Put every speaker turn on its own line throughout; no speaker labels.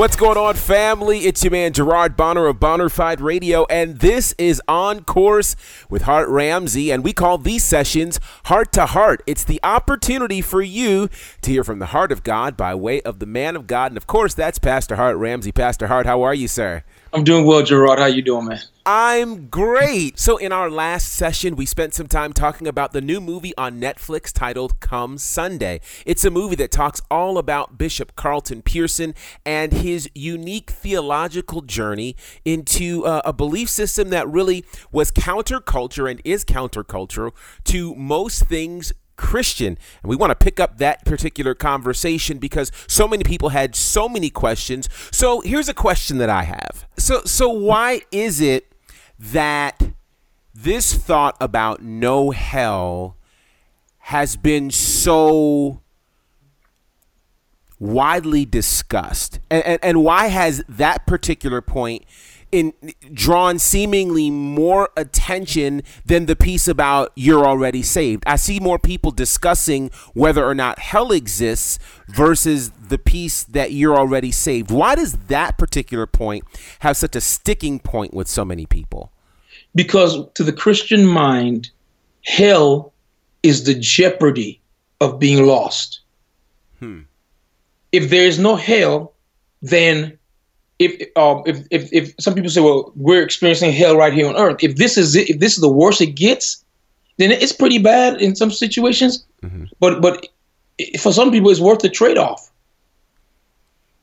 What's going on, family? It's your man Gerard Bonner of Bonnerfied Radio, and this is On Course with Hart Ramsey, and we call these sessions Heart to Heart. It's the opportunity for you to hear from the heart of God by way of the man of God, and of course, that's Pastor Hart Ramsey. Pastor Hart, how are you, sir?
I'm doing well, Gerard. How you doing, man?
I'm great. So in our last session, we spent some time talking about the new movie on Netflix titled Come Sunday. It's a movie that talks all about Bishop Carlton Pearson and his unique theological journey into uh, a belief system that really was counterculture and is countercultural to most things Christian. And we want to pick up that particular conversation because so many people had so many questions. So here's a question that I have. So so why is it that this thought about no hell has been so widely discussed? And, and, and why has that particular point in drawn seemingly more attention than the piece about you're already saved. I see more people discussing whether or not hell exists versus the piece that you're already saved. Why does that particular point have such a sticking point with so many people?
Because to the Christian mind, hell is the jeopardy of being lost. Hmm. If there is no hell, then if um if, if if some people say, well, we're experiencing hell right here on earth. If this is it, if this is the worst it gets, then it's pretty bad in some situations. Mm-hmm. But but for some people, it's worth the trade off.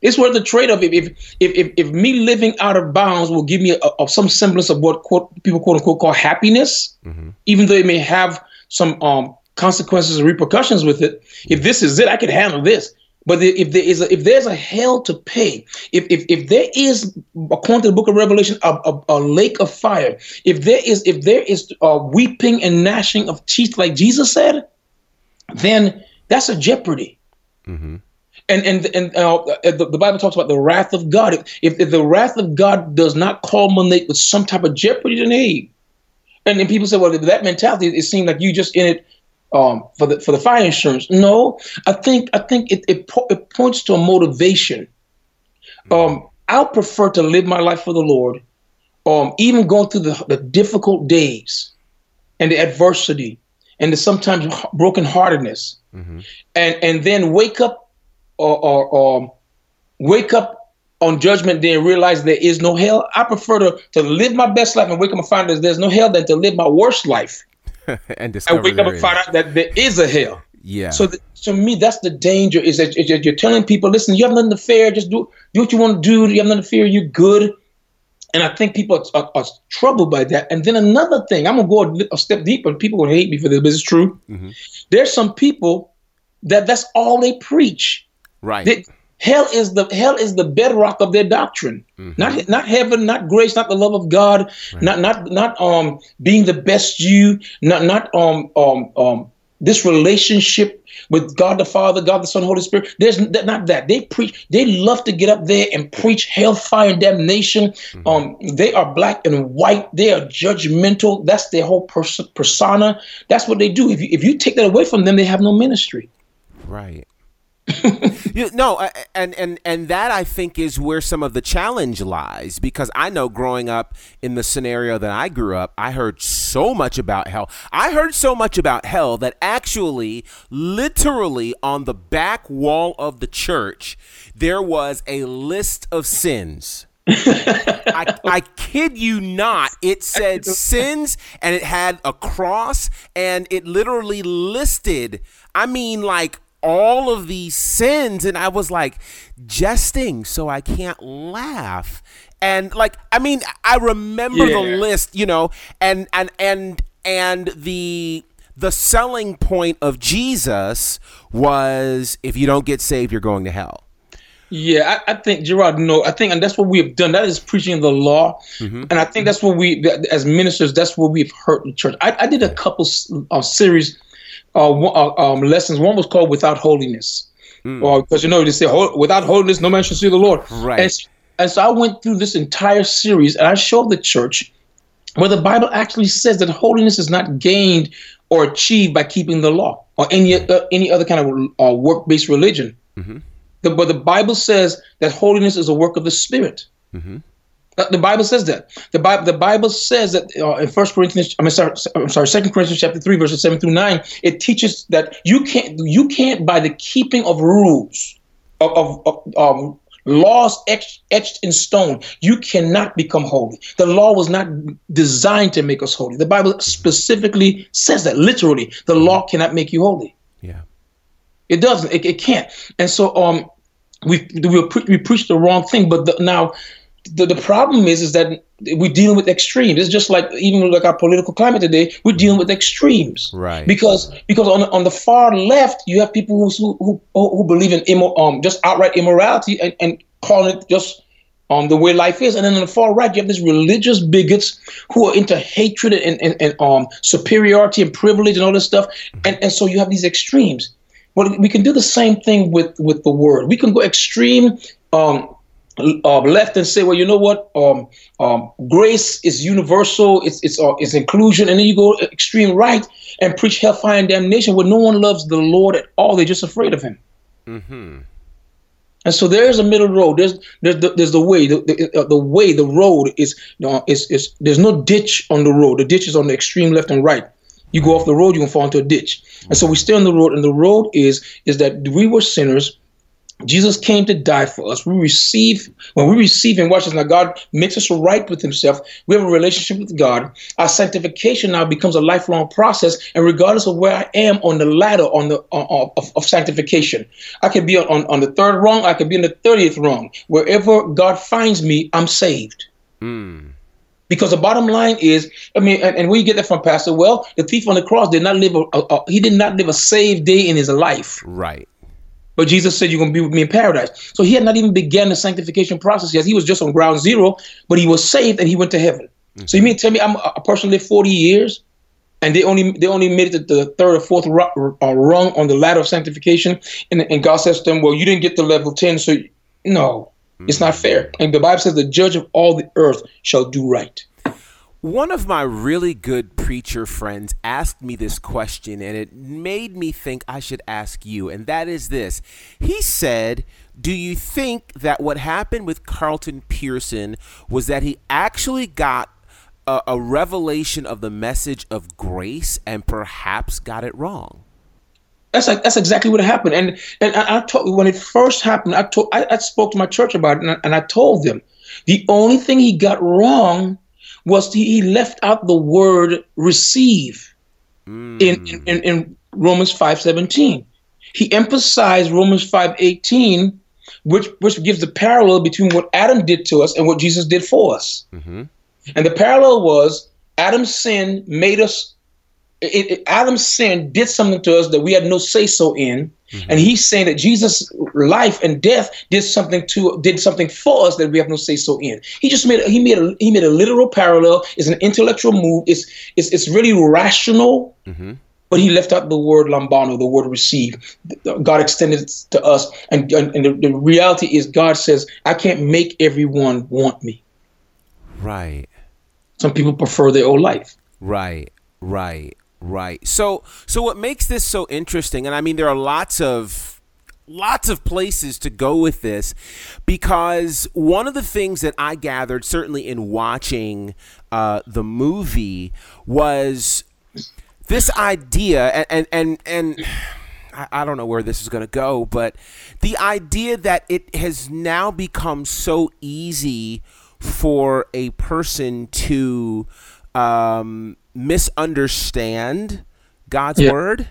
It's worth the trade off if, if if if me living out of bounds will give me a, a, some semblance of what quote, people quote unquote call happiness, mm-hmm. even though it may have some um consequences and repercussions with it. If this is it, I can handle this. But if there is a, if there's a hell to pay, if, if, if there is, according to the book of Revelation, a, a, a lake of fire, if there is if there is weeping and gnashing of teeth, like Jesus said, then that's a jeopardy. Mm-hmm. And and and uh, the, the, Bible talks about the wrath of God. If, if the wrath of God does not culminate with some type of jeopardy, then hey, and then people say, well, that mentality, it seems like you just in it um, for the for the fire insurance. No, I think I think it it, po- it points to a motivation. Um, I'll prefer to live my life for the Lord, um, even going through the, the difficult days and the adversity and the sometimes brokenheartedness, mm-hmm. and and then wake up or, or, or wake up on judgment day and realize there is no hell. I prefer to, to live my best life and wake up and find that there's no hell than to live my worst life
and discover.
And wake up and find out that there is a hell.
Yeah.
So the, to me, that's the danger is that you're telling people, listen, you have nothing to fear. Just do do what you want to do. You have nothing to fear. You're good. And I think people are, are, are, troubled by that. And then another thing, I'm gonna go a, a step deeper. People will hate me for this, but it's true. Mm-hmm. There's some people that that's all they preach.
Right.
They, hell is the hell is the bedrock of their doctrine. Mm-hmm. Not not heaven, not grace, not the love of God, right. not not not um being the best you, not not um um um this relationship with God the Father, God the Son, Holy Spirit. There's not that. They preach, they love to get up there and preach hellfire and damnation. Mm-hmm. Um, they are black and white, they are judgmental. That's their whole pers- persona. That's what they do. If you if you take that away from them, they have no ministry.
Right you, no, and and and that I think is where some of the challenge lies because I know growing up in the scenario that I grew up, I heard so much about hell. I heard so much about hell that actually, literally, on the back wall of the church, there was a list of sins. I, I, kid you not. It said sins and it had a cross and it literally listed, I mean, like all of these sins and I was like jesting so I can't laugh. And like I mean I remember yeah. the list, you know, and and and and the the selling point of Jesus was if you don't get saved, you're going to hell.
Yeah, I, I, think Gerard. No, I think, and that's what we have done. That is preaching the law, mm-hmm. and I think that's what we, as ministers, that's what we've hurt the church. I, I did a couple of series, uh, uh, um, lessons. One was called "Without Holiness," mm. or because you know they say, "Without holiness, no man shall see the Lord."
Right.
And, and so I went through this entire series, and I showed the church where the Bible actually says that holiness is not gained or achieved by keeping the law or any uh, any other kind of uh, work-based religion. Mm-hmm. The, but the Bible says that holiness is a work of the Spirit. Mm-hmm. The Bible says that. The Bible, the Bible says that uh, in First Corinthians, I'm sorry, I'm sorry, Second Corinthians chapter three, verses seven through nine. It teaches that you can't, you can't by the keeping of rules, of, of, of um, laws etched, etched in stone, you cannot become holy. The law was not designed to make us holy. The Bible specifically says that literally, the law cannot make you holy.
Yeah,
it doesn't. It, it can't. And so, um, we we, pre- we preach the wrong thing. But the, now, the, the problem is is that we're dealing with extremes. It's just like even like our political climate today, we're dealing with extremes.
Right.
Because because on on the far left, you have people who who who believe in immo- um just outright immorality and, and calling it just um, the way life is. And then on the far right, you have these religious bigots who are into hatred and, and, and um, superiority and privilege and all this stuff. And, and so you have these extremes. Well, we can do the same thing with, with the word. We can go extreme um, uh, left and say, well, you know what? Um, um, grace is universal. It's it's uh, it's inclusion, and then you go extreme right and preach hellfire and damnation, where no one loves the Lord at all. They're just afraid of Him. Mm-hmm. And so there's a middle road. There's there's the, there's the way. The, the, uh, the way the road is you know is is there's no ditch on the road. The ditch is on the extreme left and right. You go off the road, you can fall into a ditch. And so we stay on the road, and the road is is that we were sinners. Jesus came to die for us. We receive, when we receive and watch us, now, God makes us right with Himself. We have a relationship with God. Our sanctification now becomes a lifelong process. And regardless of where I am on the ladder on the uh, of, of, sanctification, I could be on, on the third rung, I could be in the 30th rung. Wherever God finds me, I'm saved. Mm. Because the bottom line is, I mean, and, and where you get that from, Pastor? Well, the thief on the cross did not live a, a, a he did not live a saved day in his life.
Right.
But Jesus said, You're going to be with me in paradise. So he had not even begun the sanctification process yet. He was just on ground zero, but he was saved and he went to heaven. Mm-hmm. So you mean tell me I'm a person lived 40 years and they only they only made it to the third or fourth uh, rung on the ladder of sanctification, and, and God says to them, "Well, you didn't get to level ten, so no, mm-hmm. it's not mm-hmm. fair." And the Bible says, "The judge of all the earth shall do right."
One of my really good preacher friends asked me this question, and it made me think I should ask you, and that is this. He said, Do you think that what happened with Carlton Pearson was that he actually got a, a revelation of the message of grace and perhaps got it wrong?
That's like, that's exactly what happened. And and I, I told when it first happened, I told I, I spoke to my church about it, and I, and I told them the only thing he got wrong was he left out the word receive mm. in, in, in Romans 5.17. He emphasized Romans 5.18, which, which gives the parallel between what Adam did to us and what Jesus did for us. Mm-hmm. And the parallel was Adam's sin made us it, it, Adam's sin did something to us that we had no say so in, mm-hmm. and he's saying that Jesus' life and death did something to did something for us that we have no say so in. He just made he made a he made a literal parallel. It's an intellectual move. It's it's it's really rational. Mm-hmm. But he left out the word lambano, the word receive. God extended it to us. And, and, and the, the reality is, God says, I can't make everyone want me.
Right.
Some people prefer their own life.
Right, right. Right. So so what makes this so interesting and I mean there are lots of lots of places to go with this because one of the things that I gathered certainly in watching uh, the movie was this idea and and and, and I, don't know where this is going to go, but the idea that it has now become so easy for a person to um, misunderstand God's yeah. word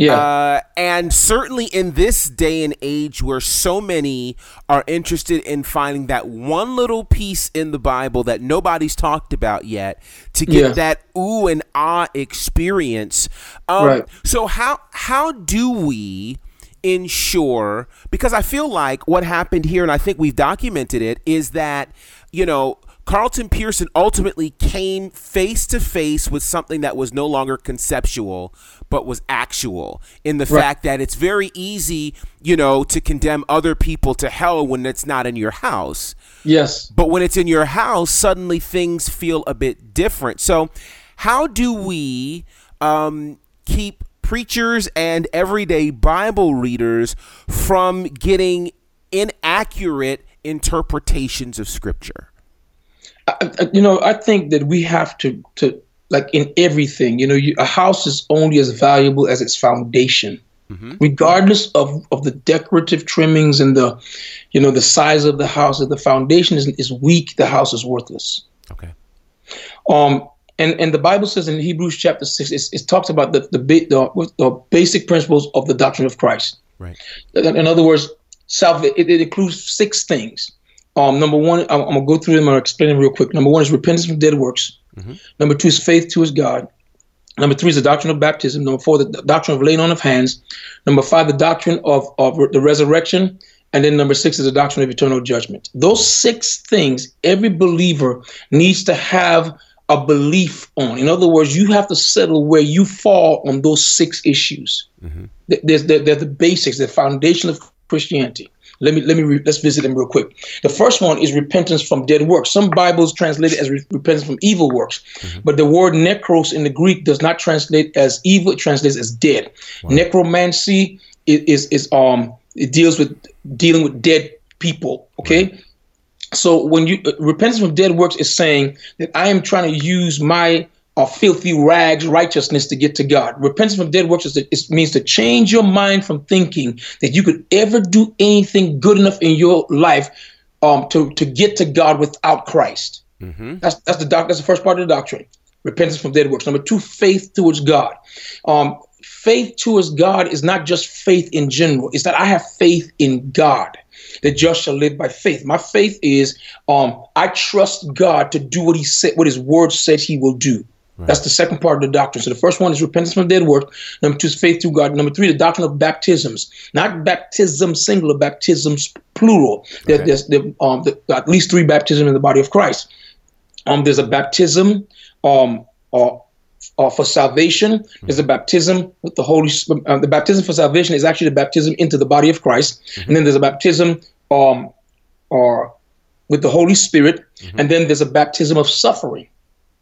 Yeah. Uh, and certainly in this day and age where so many are interested in finding that one little piece in the Bible that nobody's talked about yet to get yeah. that ooh and ah experience. Um, right. So how how do we ensure because I feel like what happened here and I think we've documented it is that you know Carlton Pearson ultimately came face to face with something that was no longer conceptual, but was actual in the right. fact that it's very easy, you know, to condemn other people to hell when it's not in your house.
Yes.
But when it's in your house, suddenly things feel a bit different. So, how do we um, keep preachers and everyday Bible readers from getting inaccurate interpretations of Scripture?
You know, I think that we have to to like in everything. You know, you, a house is only as valuable as its foundation. Mm-hmm. Regardless of, of the decorative trimmings and the, you know, the size of the house, if the foundation is, is weak, the house is worthless.
Okay.
Um, and, and the Bible says in Hebrews chapter six, it talks about the the, the the basic principles of the doctrine of Christ.
Right.
In other words, self it, it includes six things. Um, number one, I'm, I'm, gonna go through them and explain them real quick. Number one is repentance from dead works. Mm-hmm. Number two is faith to his God. Number three is the doctrine of baptism. Number four, the doctrine of laying on of hands. Number five, the doctrine of, of the resurrection. And then number six is the doctrine of eternal judgment. Those six things every believer needs to have a belief on. In other words, you have to settle where you fall on those six issues. Mm-hmm. There's, they're, they're the basics, the foundation of Christianity. Let me let me re- let's visit them real quick. The first one is repentance from dead works. Some Bibles translate it as re- repentance from evil works, mm-hmm. but the word necros in the Greek does not translate as evil; it translates as dead. Wow. Necromancy is, is, is um it deals with dealing with dead people. Okay. Right. So when you uh, repentance from dead works is saying that I am trying to use my or filthy rags righteousness to get to God. Repentance from dead works is it means to change your mind from thinking that you could ever do anything good enough in your life um, to, to get to God without Christ. Mm-hmm. That's that's the doc, that's the first part of the doctrine. Repentance from dead works. Number two, faith towards God. Um, faith towards God is not just faith in general. It's that I have faith in God. The just shall live by faith. My faith is um, I trust God to do what He said, what His Word said He will do. Right. That's the second part of the doctrine. So the first one is repentance from dead work. Number two is faith through God. Number three, the doctrine of baptisms, not baptism singular, baptisms plural. Okay. There's there, um, the, at least three baptisms in the body of Christ. Um, there's a baptism um, uh, uh, for salvation. There's a baptism with the Holy. Uh, the baptism for salvation is actually the baptism into the body of Christ, mm-hmm. and then there's a baptism um, or with the Holy Spirit, mm-hmm. and then there's a baptism of suffering.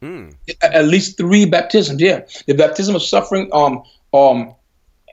Mm. At least three baptisms. Yeah, the baptism of suffering um um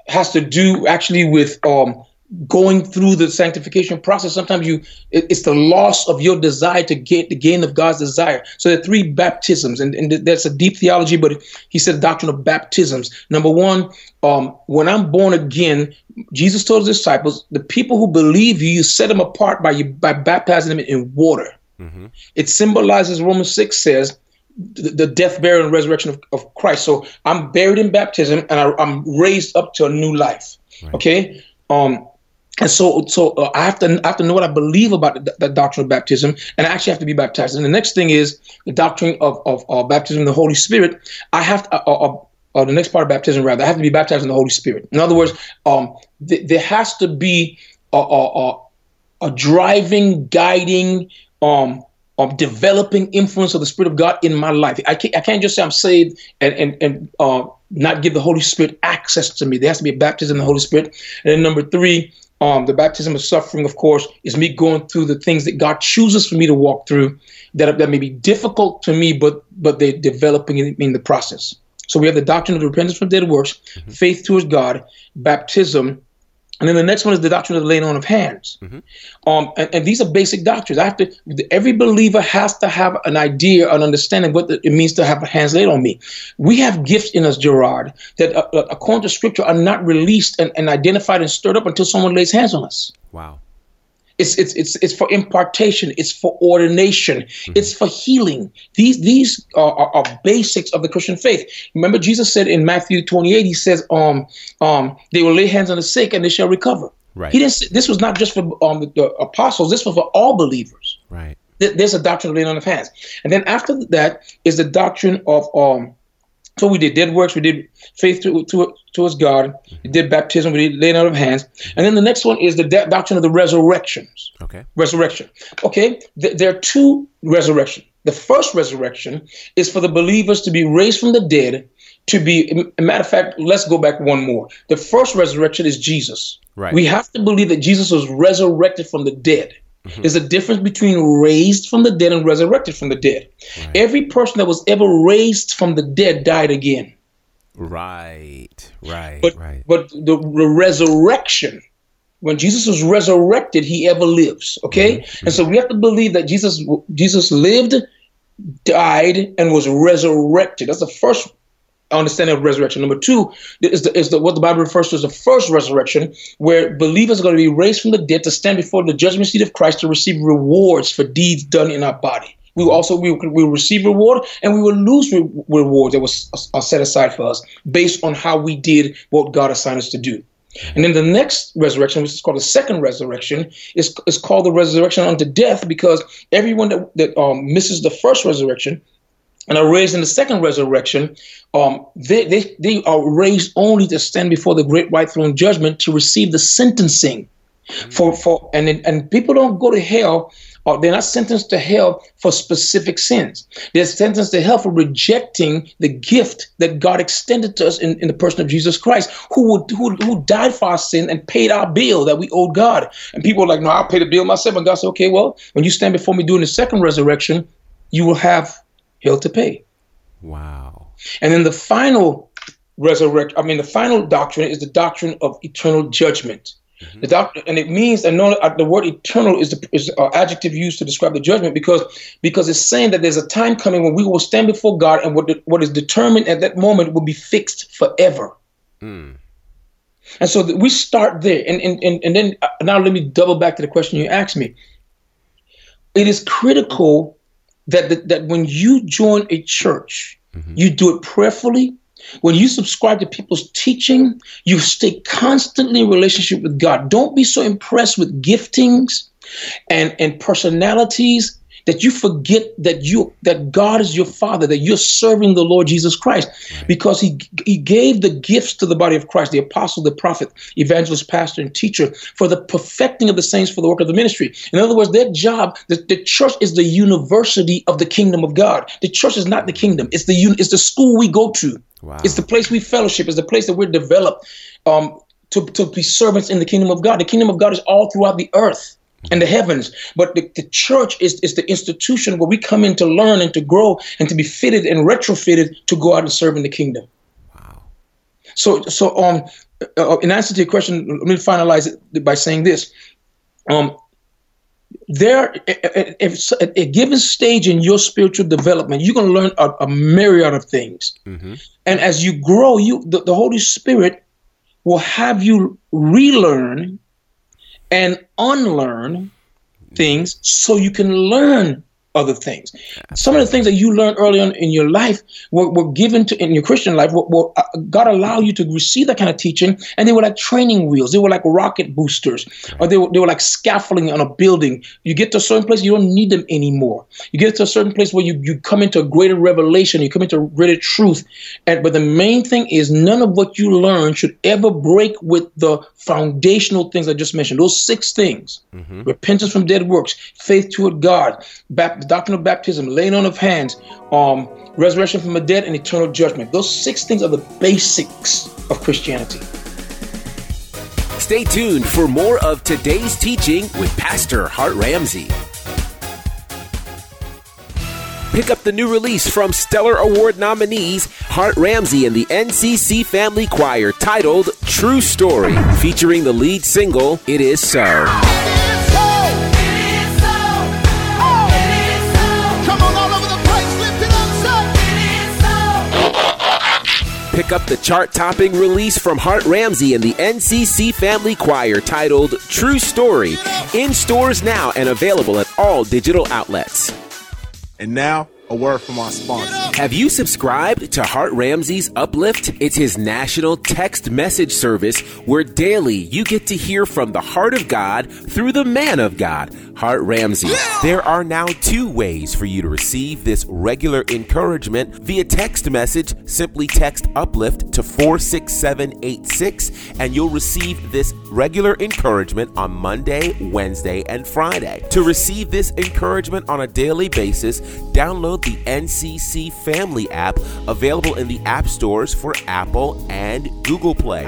has to do actually with um going through the sanctification process. Sometimes you it, it's the loss of your desire to get the gain of God's desire. So there are three baptisms, and, and that's a deep theology. But he said doctrine of baptisms. Number one, um, when I'm born again, Jesus told his disciples, the people who believe you, you set them apart by you by baptizing them in water. Mm-hmm. It symbolizes Romans six says the death, burial, and resurrection of, of Christ. So I'm buried in baptism and I, am raised up to a new life. Right. Okay. Um, and so, so uh, I have to I have to know what I believe about the, the, doctrine of baptism, and I actually have to be baptized. And the next thing is the doctrine of of uh, baptism in the Holy Spirit. I have to, uh, uh, uh, the next part of baptism, rather, I have to be baptized in the Holy Spirit. In other words, um, th- there has to be a, a, a, a driving, guiding, um, of developing influence of the Spirit of God in my life. I can't, I can't just say I'm saved and and and uh, not give the Holy Spirit access to me. There has to be a baptism in the Holy Spirit. And then number three, um, the baptism of suffering, of course, is me going through the things that God chooses for me to walk through that that may be difficult to me, but but they're developing in, in the process. So we have the doctrine of repentance from dead works, mm-hmm. faith towards God, baptism, and then the next one is the doctrine of the laying on of hands. Mm-hmm. Um, and, and, these are basic doctrines. I have to, every believer has to have an idea, an understanding what the, it means to have hands laid on me. We have gifts in us, Gerard, that uh, uh, according to scripture are not released and, and identified and stirred up until someone lays hands on us.
Wow.
It's it's it's it's for impartation. It's for ordination. Mm-hmm. It's for healing. These these are, are, are, basics of the Christian faith. Remember, Jesus said in Matthew 28, he says, um, um, they will lay hands on the sick and they shall recover.
Right.
He didn't. This was not just for um, the apostles. This was for all believers.
Right.
There's a doctrine of laying on of hands, and then after that is the doctrine of um. So we did dead works. We did faith to, to, towards God. We did baptism. We did laying out of hands. And then the next one is the de- doctrine of the resurrections.
Okay.
Resurrection. Okay. Th- there are two resurrections. The first resurrection is for the believers to be raised from the dead. To be, a matter of fact, let's go back one more. The first resurrection is Jesus.
Right.
We have to believe that Jesus was resurrected from the dead. Mm-hmm. There's a difference between raised from the dead and resurrected from the dead. Right. Every person that was ever raised from the dead died again.
Right, right,
but,
right.
But the, the resurrection, when Jesus was resurrected, he ever lives. Okay, mm-hmm. and so we have to believe that Jesus Jesus lived, died, and was resurrected. That's the first understanding of resurrection. Number two is the, is the what the Bible refers to as the first resurrection, where believers are going to be raised from the dead to stand before the judgment seat of Christ to receive rewards for deeds done in our body. We will also we will, receive reward and we will lose re- rewards that was uh, set aside for us based on how we did what God assigned us to do. And then the next resurrection, which is called the second resurrection, is, is called the resurrection unto death because everyone that, that um, misses the first resurrection and are raised in the second resurrection, um, they, they, they are raised only to stand before the great white throne judgment to receive the sentencing. Mm-hmm. For, for and, and people don't go to hell or they're not sentenced to hell for specific sins. They're sentenced to hell for rejecting the gift that God extended to us in, in the person of Jesus Christ, who, would, who, who died for our sin and paid our bill that we owed God. And people are like, no, I'll pay the bill myself. And God said, okay, well, when you stand before me during the second resurrection, you will have hell to pay.
Wow.
And then the final resurrection, I mean, the final doctrine is the doctrine of eternal judgment. Mm-hmm. The doctor, and it means, and no, uh, the word eternal is the is adjective used to describe the judgment because because it's saying that there's a time coming when we will stand before God and what the, what is determined at that moment will be fixed forever. Mm. And so we start there, and and and, and then uh, now let me double back to the question you asked me. It is critical that that, that when you join a church, mm-hmm. you do it prayerfully when you subscribe to people's teaching, you stay constantly in relationship with God. Don't be so impressed with giftings and, and personalities that you forget that you that God is your father, that you're serving the Lord Jesus Christ because he he gave the gifts to the body of Christ, the apostle, the prophet, evangelist, pastor, and teacher for the perfecting of the saints for the work of the ministry. In other words, their job, the, the church is the university of the kingdom of God. The church is not the kingdom. It's the it's the school we go to. Wow. It's the place we fellowship. It's the place that we're developed um, to, to be servants in the kingdom of God. The kingdom of God is all throughout the earth and the heavens. But the, the church is, is the institution where we come in to learn and to grow and to be fitted and retrofitted to go out and serve in the kingdom. Wow. So, so um, uh, in answer to your question, let me finalize it by saying this. Um, there, if, at a given stage in your spiritual development, you're going to learn a, a, myriad of things. Mm-hmm. And as you grow, you the, the Holy Spirit will have you relearn and unlearn things so you can learn other things. Some of the things that you learned early on in your life were, were given to in your Christian life. Were, were, uh, God allowed you to receive that kind of teaching, and they were like training wheels. They were like rocket boosters, or they were, they were like scaffolding on a building. You get to a certain place, you don't need them anymore. You get to a certain place where you, you come into a greater revelation, you come into greater truth. And but the main thing is none of what you learn should ever break with the foundational things I just mentioned. Those six things: mm-hmm. repentance from dead works, faith toward God, baptism the doctrine of baptism, laying on of hands, um, resurrection from the dead, and eternal judgment. Those six things are the basics of Christianity.
Stay tuned for more of today's teaching with Pastor Hart Ramsey. Pick up the new release from Stellar Award nominees Hart Ramsey and the NCC Family Choir titled True Story, featuring the lead single, It Is So. Pick up the chart topping release from Hart Ramsey and the NCC Family Choir titled True Story in stores now and available at all digital outlets.
And now, a word from our sponsor.
Have you subscribed to Hart Ramsey's Uplift? It's his national text message service where daily you get to hear from the heart of God through the man of God, Hart Ramsey. There are now two ways for you to receive this regular encouragement via text message. Simply text Uplift to 46786 and you'll receive this regular encouragement on Monday, Wednesday, and Friday. To receive this encouragement on a daily basis, download the NCC Family app available in the app stores for Apple and Google Play.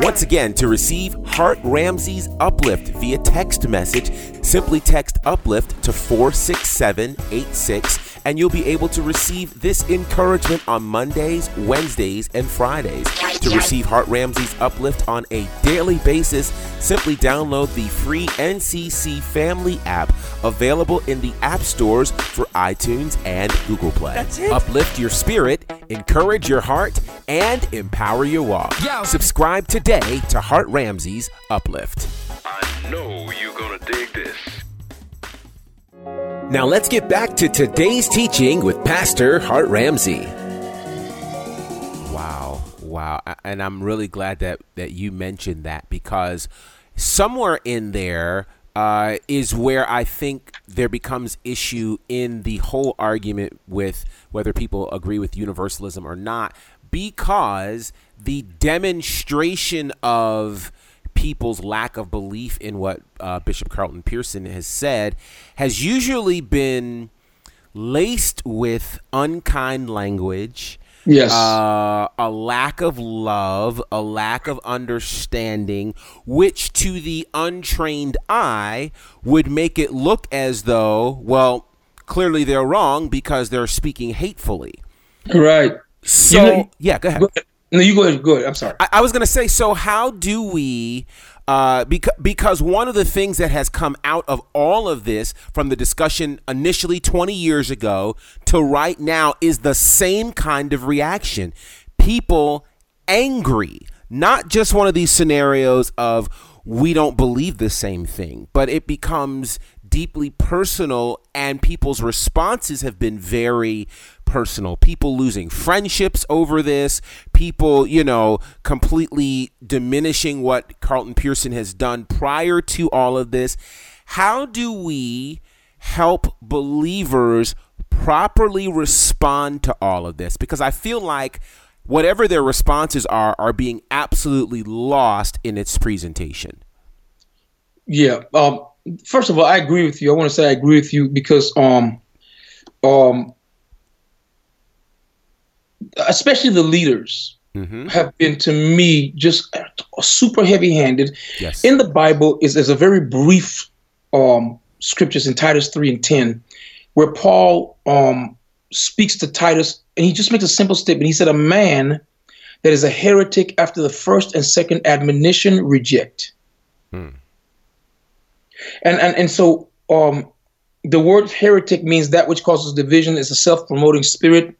Once again, to receive Hart Ramsey's Uplift via text message, simply text Uplift to 46786 and you'll be able to receive this encouragement on Mondays, Wednesdays, and Fridays. To receive Hart Ramsey's Uplift on a daily basis, simply download the free NCC Family app available in the app stores for iTunes and Google Play. Uplift your spirit, encourage your heart, and empower your walk. Subscribe today to Hart Ramsey's Uplift.
I know you're gonna dig this.
Now let's get back to today's teaching with Pastor Hart Ramsey. Wow, wow. And I'm really glad that, that you mentioned that because somewhere in there uh, is where I think there becomes issue in the whole argument with whether people agree with universalism or not because the demonstration of people's lack of belief in what uh, Bishop Carlton Pearson has said has usually been laced with unkind language.
Yes.
Uh, a lack of love, a lack of understanding, which to the untrained eye would make it look as though, well, clearly they're wrong because they're speaking hatefully.
Right.
So,
You know-
yeah, go ahead.
Go ahead. No, you go ahead. Go ahead. I'm sorry.
I, I was going to say, so how do we? Uh, because because one of the things that has come out of all of this from the discussion initially 20 years ago to right now is the same kind of reaction. People angry, not just one of these scenarios of we don't believe the same thing, but it becomes deeply personal and people's responses have been very personal. People losing friendships over this, people, you know, completely diminishing what Carlton Pearson has done prior to all of this. How do we help believers properly respond to all of this? Because I feel like whatever their responses are are being absolutely lost in its presentation.
Yeah. Um, first of all, I agree with you. I want to say I agree with you because um, um, especially the leaders
Mm-hmm.
have been to me just super heavy-handed.
Yes.
In the Bible is there's a very brief um, scriptures in Titus three and ten where Paul um, speaks to Titus and he just makes a simple statement. He said, "A man that is a heretic after the first and second admonition reject." And and and so um, the word heretic means that which causes division. It's a self-promoting spirit.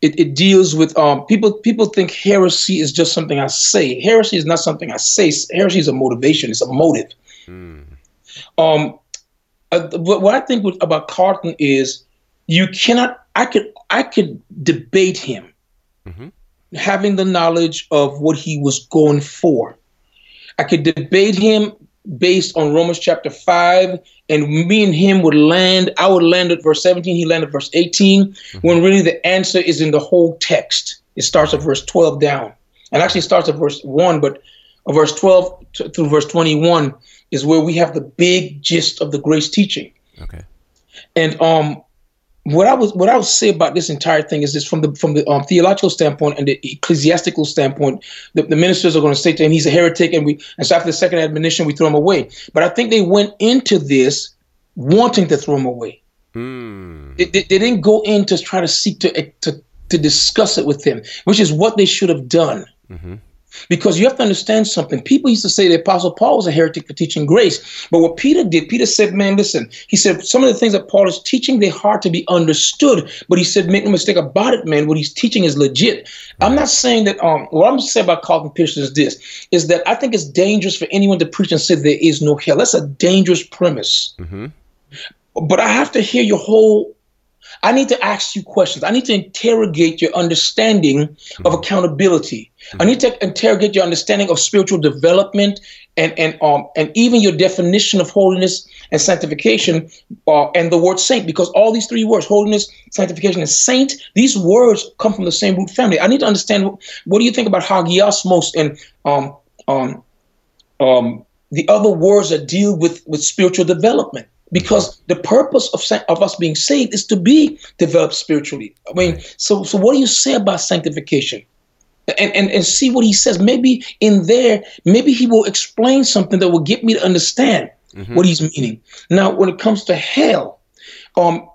It, it deals with um, people. People think heresy is just something I say. Heresy is not something I say. Heresy is a motivation. It's a motive. Um, uh, what, I think with, about Carlton is you cannot. I could. I could debate him, having the knowledge of what he was going for. I could debate him based on Romans chapter 5, and me and him would land. I would land at verse 17, he landed at verse 18, when really the answer is in the whole text. It starts at verse 12 down, and actually starts at verse 1, but uh, verse 12 to, through verse 21 is where we have the big gist of the grace teaching.
Okay.
And um, what I was what I would say about this entire thing is this from the from the um, theological standpoint and the ecclesiastical standpoint, the, the ministers are going to say to him he's a heretic, and we and so after the second admonition we throw him away. But I think they went into this wanting to throw him away. They, they, they didn't go in to try to seek to to to discuss it with him, which is what they should have done. Because you have to understand something. People used to say the Apostle Paul was a heretic for teaching grace. But what Peter did, Peter said, man, listen, he said, some of the things that Paul is teaching, they're hard to be understood. But he said, make no mistake about it, man, what he's teaching is legit. I'm not saying that, um, what I'm saying about Carlton Pearson is this, is that I think it's dangerous for anyone to preach and say there is no hell. That's a dangerous premise. Mm-hmm. But I have to hear your whole I need to ask you questions. I need to interrogate your understanding mm-hmm. of accountability. Mm-hmm. I need to interrogate your understanding of spiritual development and and um and even your definition of holiness and sanctification uh, and the word saint because all these three words holiness sanctification and saint these words come from the same root family i need to understand what, what do you think about hagiasmos and um um um the other words that deal with with spiritual development because the purpose of of us being saved is to be developed spiritually. I mean, so so what do you say about sanctification? And, and and see what he says. Maybe in there, maybe he will explain something that will get me to understand mm-hmm. what he's meaning. Now, when it comes to hell, um,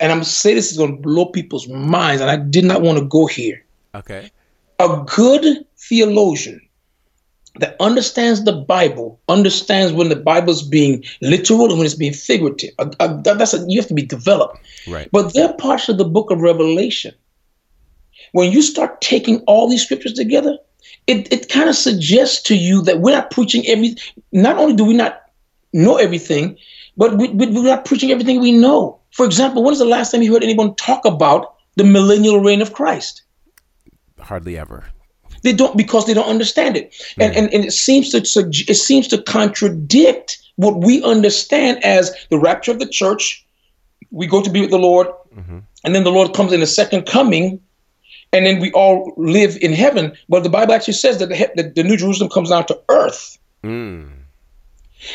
and I'm gonna say this is gonna blow people's minds, and I did not want to go here.
Okay.
A good theologian that understands the Bible understands when the Bible is being literal and when it's being figurative. Uh, uh, that's a, you have to be developed.
Right.
But there are parts of the book of Revelation when you start taking all these scriptures together, it, it kind of suggests to you that we're not preaching every. Not only do we not know everything, but we, we, we're not preaching everything we know. For example, when is the last time you heard anyone talk about the millennial reign of Christ?
Hardly ever.
They don't because they don't understand it, and mm. and, and it seems to it seems to contradict what we understand as the rapture of the church. We go to be with the Lord, mm-hmm. and then the Lord comes in the second coming, and then we all live in heaven. But the Bible actually says that the, that the New Jerusalem comes down to earth. Mm.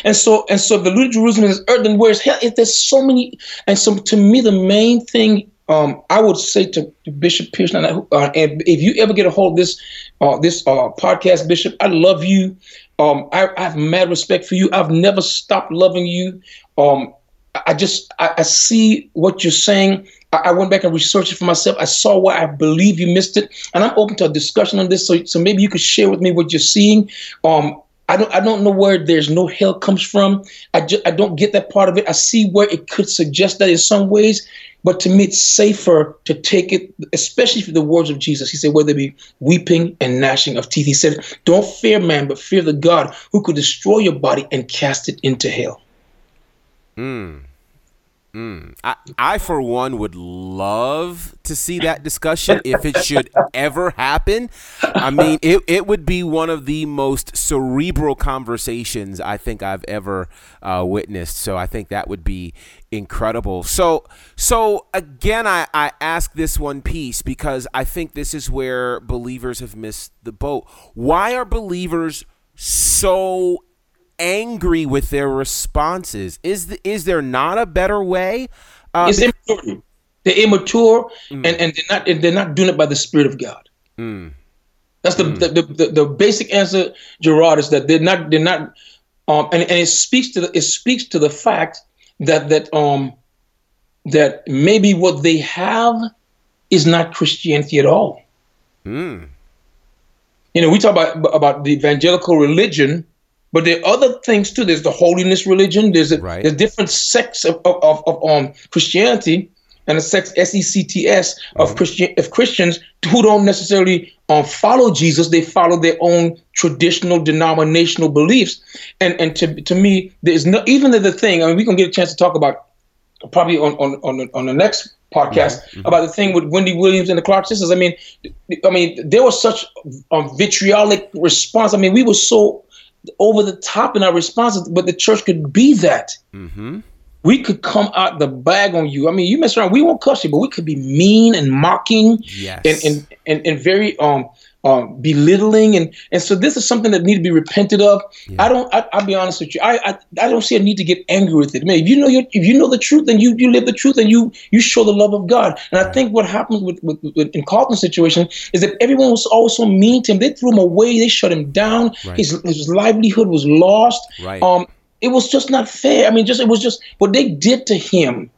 And so, and so, the New Jerusalem is earth, and where's hell? If there's so many, and so to me, the main thing um, I would say to, Bishop Pearson, uh, and if you ever get a hold of this uh, this uh, podcast, Bishop, I love you. Um, I, I, have mad respect for you. I've never stopped loving you. Um, I just I, I, see what you're saying. I, I, went back and researched it for myself. I saw why I believe you missed it, and I'm open to a discussion on this. So, so maybe you could share with me what you're seeing. Um, I don't I don't know where there's no hell comes from. I just I don't get that part of it. I see where it could suggest that in some ways, but to me, it's safer to take it, especially for the words of Jesus. He said, whether it be weeping and gnashing of teeth. He said, don't fear man, but fear the God who could destroy your body and cast it into hell.
Mm. Mm. I, I, for one, would love to see that discussion if it should ever happen. I mean, it, it would be one of the most cerebral conversations I think I've ever uh, witnessed. So I think that would be incredible. So, so again, I, I ask this one piece because I think this is where believers have missed the boat. Why are believers so angry with their responses. Is the, is there not a better way?
Uh, it's immature. They're immature, mm. and, and they're not and they're not doing it by the Spirit of God. Mm. That's the, mm. the, the, the, the basic answer, Gerard, is that they're not they're not, um, and, and it speaks to the it speaks to the fact that that um that maybe what they have is not Christianity at all. Mm. You know, we talk about about the evangelical religion but there are other things too. There's the holiness religion. There's a, right. there's different sects of, of, of um, Christianity and a sex S E C T S of mm-hmm. Christian of Christians who don't necessarily um, follow Jesus. They follow their own traditional denominational beliefs. And and to to me, there's no even the thing. I mean, we can get a chance to talk about probably on on on the, on the next podcast mm-hmm. about the thing with Wendy Williams and the Clark sisters. I mean, I mean, there was such um, vitriolic response. I mean, we were so over the top in our responses, but the church could be that. Mm-hmm. We could come out the bag on you. I mean, you mess around, we won't cuss you, but we could be mean and mocking
yes.
and, and, and, and very um um, belittling and and so this is something that need to be repented of. Yeah. I don't. I, will be honest with you. I, I I don't see a need to get angry with it. I mean, if you know your, if you know the truth, then you you live the truth and you you show the love of God. And I think what happens with, with, with in Carlton's situation is that everyone was always so mean to him. They threw him away. They shut him down. Right. His his livelihood was lost.
Right.
Um, it was just not fair. I mean, just it was just what they did to him.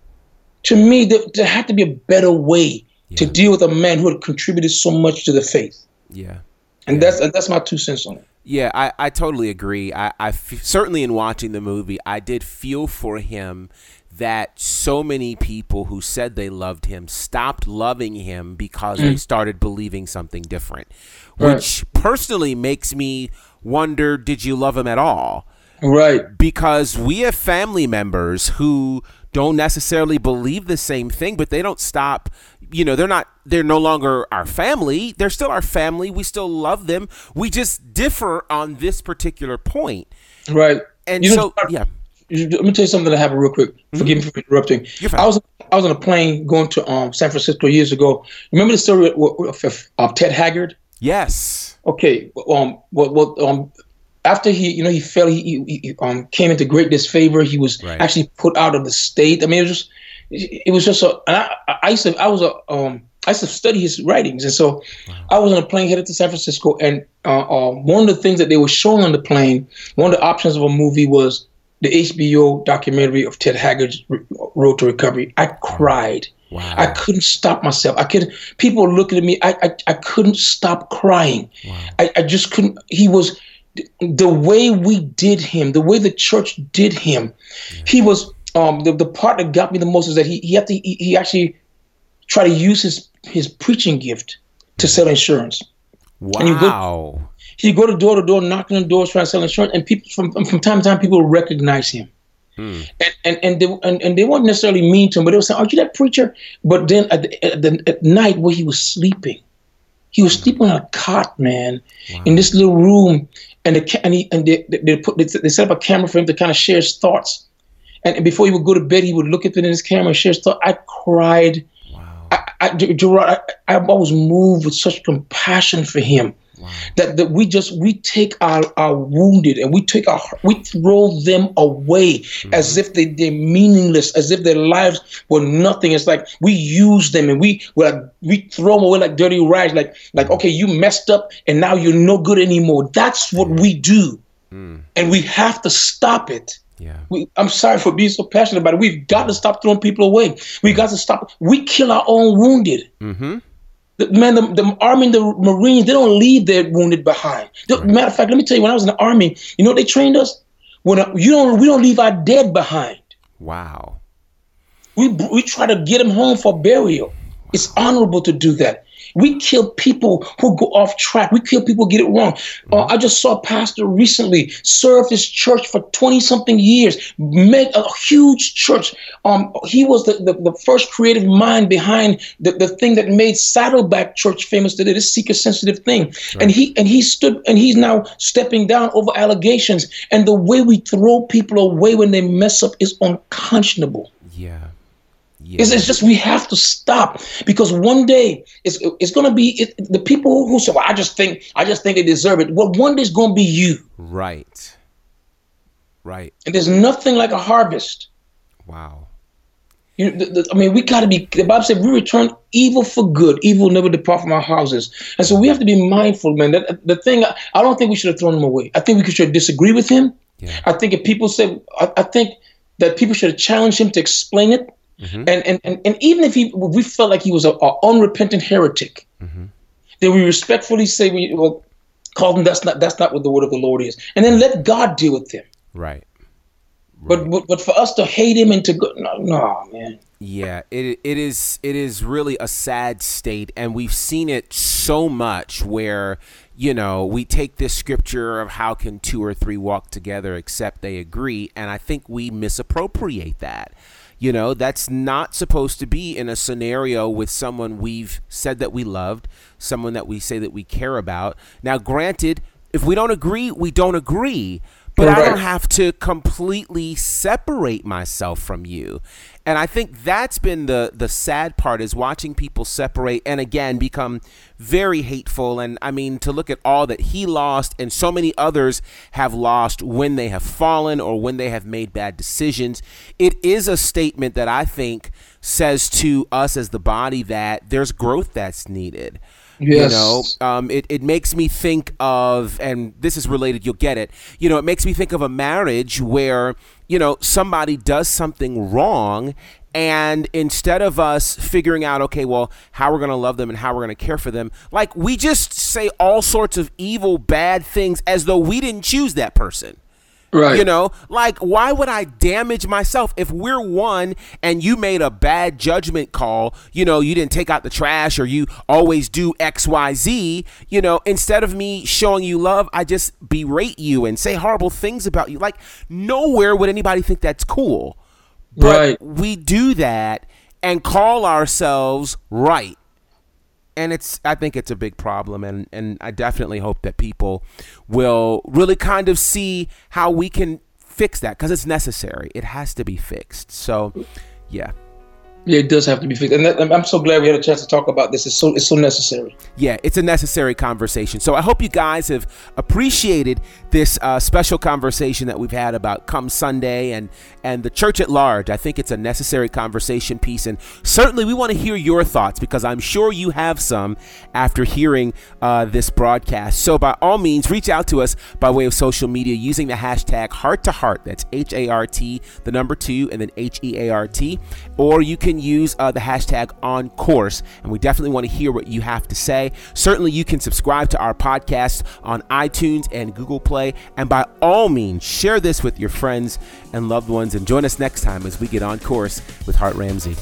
To me, there, there had to be a better way yeah. to deal with a man who had contributed so much to the faith.
Yeah.
And that's and that's my two cents on it.
Yeah, I, I totally agree. I, I f- certainly in watching the movie, I did feel for him that so many people who said they loved him stopped loving him because they mm. started believing something different,
Right.
which personally makes me wonder: Did you love him at all?
Right.
because we have family members who don't necessarily believe the same thing, but they don't stop. You know, they're not. They're no longer our family. They're still our family. We still love them. We just differ on this particular point.
Right.
And
You
so,
know,
yeah,
let me tell you something that happened real quick. Forgive me for interrupting. I was I was on a plane going to um, San Francisco years ago. Remember the story of, of, of, of Ted Haggard?
yes,
Okay. Um. Well. well um. After he, you know, he fell. He, he, he um came into great disfavor. He was
Right.
actually put out of the state. I mean, it was just, it was just a. And I, I used to, I was a, um, I used to study his writings, and so I was on a plane headed to San Francisco, and uh, uh, one of the things that they were showing on the plane, one of the options of a movie was the HBO documentary of Ted Haggard's Road to Recovery. I cried.
Wow.
I couldn't stop myself. I could. People were looking at me. I I, I couldn't stop crying. I, I just couldn't. He was the way we did him, the way the church did him. He was. Um, the, the part that got me the most is that he he had to he, he actually tried to use his his preaching gift to sell insurance. you go-
wow,
He'd go to door to door, knocking on doors, trying to sell insurance, and people from from time to time people would recognize him. And and and they, and, and they weren't necessarily mean to him, but they were saying, "Aren't you that preacher?" But then at, the, at, the, at night, where he was sleeping, he was sleeping on a cot, man, in this little room, and the ca- and he and they, they, they put they, they set up a camera for him to kind of share his thoughts, and, and before he would go to bed, he would look at it in his camera and share his thoughts. I cried. Wow. I, I, Gerard, I, I was moved with such compassion for him that, that we just we take our, our wounded and we take our we throw them away mm-hmm. as if they, they're meaningless as if their lives were nothing. It's like we use them and we we like, we throw them away like dirty rags like like mm-hmm. okay you messed up and now you're no good anymore. That's what we do. Mm. And we have to stop it.
Yeah,
we, I'm sorry for being so passionate about it. We've got to stop throwing people away. We got to stop. We kill our own wounded.
mm-hmm.
The, man, the, the army and the Marines, they don't leave their wounded behind. The- Matter of fact, let me tell you, when I was in the army, you know what they trained us? When uh, you don't, we don't leave our dead behind.
wow,
We we try to get them home for burial. It's honorable to do that. We kill people who go off track. We kill people who get it wrong. Uh, I just saw a pastor recently serve his church for 20 something years, make a huge church. Um, he was the, the, the first creative mind behind the, the thing that made Saddleback Church famous today, this seeker sensitive thing. And he and he stood and he's now stepping down over allegations. And the way we throw people away when they mess up is unconscionable.
yeah, yeah.
It's, it's just we have to stop because one day it's it's gonna be it, the people who say, "Well, I just think I just think they deserve it." Well, one day it's gonna be you,
right, right,
and there's nothing like a harvest.
wow,
You, the, the, I mean, we got to be. The Bible said, "We return evil for good; evil never depart from our houses." And so we have to be mindful, man. That the thing, I, I don't think we should have thrown him away. I think we could should disagree with him.
Yeah.
I think if people say, I, I think that people should have challenged him to explain it.
Mm-hmm.
And, and and and even if he, we felt like he was a, a unrepentant heretic,
Mm-hmm.
then we respectfully say we well, call him. That's not that's not what the word of the Lord is. And then let God deal with him.
right.
But but, but for us to hate him and to go, no, no man.
Yeah, it it is it is really a sad state, and we've seen it so much where you know we take this scripture of how can two or three walk together except they agree, and I think we misappropriate that. You know, that's not supposed to be in a scenario with someone we've said that we loved, someone that we say that we care about. Now, granted, if we don't agree, we don't agree. But I don't have to completely separate myself from you. And I think that's been the the sad part is watching people separate and again become very hateful and I mean to look at all that he lost and so many others have lost when they have fallen or when they have made bad decisions. It is a statement that I think says to us as the body that there's growth that's needed
Yes.
You know, um, it, it makes me think of, and this is related, you'll get it. You know, it makes me think of a marriage where, you know, somebody does something wrong. And instead of us figuring out, okay, well, how we're going to love them and how we're going to care for them, like we just say all sorts of evil, bad things as though we didn't choose that person.
Right.
You know, like why would I damage myself if we're one and you made a bad judgment call, you know, you didn't take out the trash or you always do XYZ, you know, instead of me showing you love, I just berate you and say horrible things about you. Like nowhere would anybody think that's cool. But
Right.
we do that and call ourselves right and it's I think it's a big problem and and I definitely hope that people will really kind of see how we can fix that because it's necessary. It has to be fixed. So, yeah.
Yeah, it does have to be fixed, and that, I'm- so glad we had a chance to talk about this. It's so it's so necessary.
Yeah, it's a necessary conversation. So I hope you guys have appreciated this uh, special conversation that we've had about Come Sunday and and the church at large. I think it's a necessary conversation piece, and certainly we want to hear your thoughts because I'm sure you have some after hearing uh, this broadcast. So by all means, reach out to us by way of social media using the hashtag Heart to Heart. That's H A R T, the number two, and then H E A R T, or you can use uh, the hashtag On Course, and we definitely want to hear what you have to say. Certainly, you can subscribe to our podcast on iTunes and Google Play, and by all means, share this with your friends and loved ones, and join us next time as we get on course with Hart Ramsey.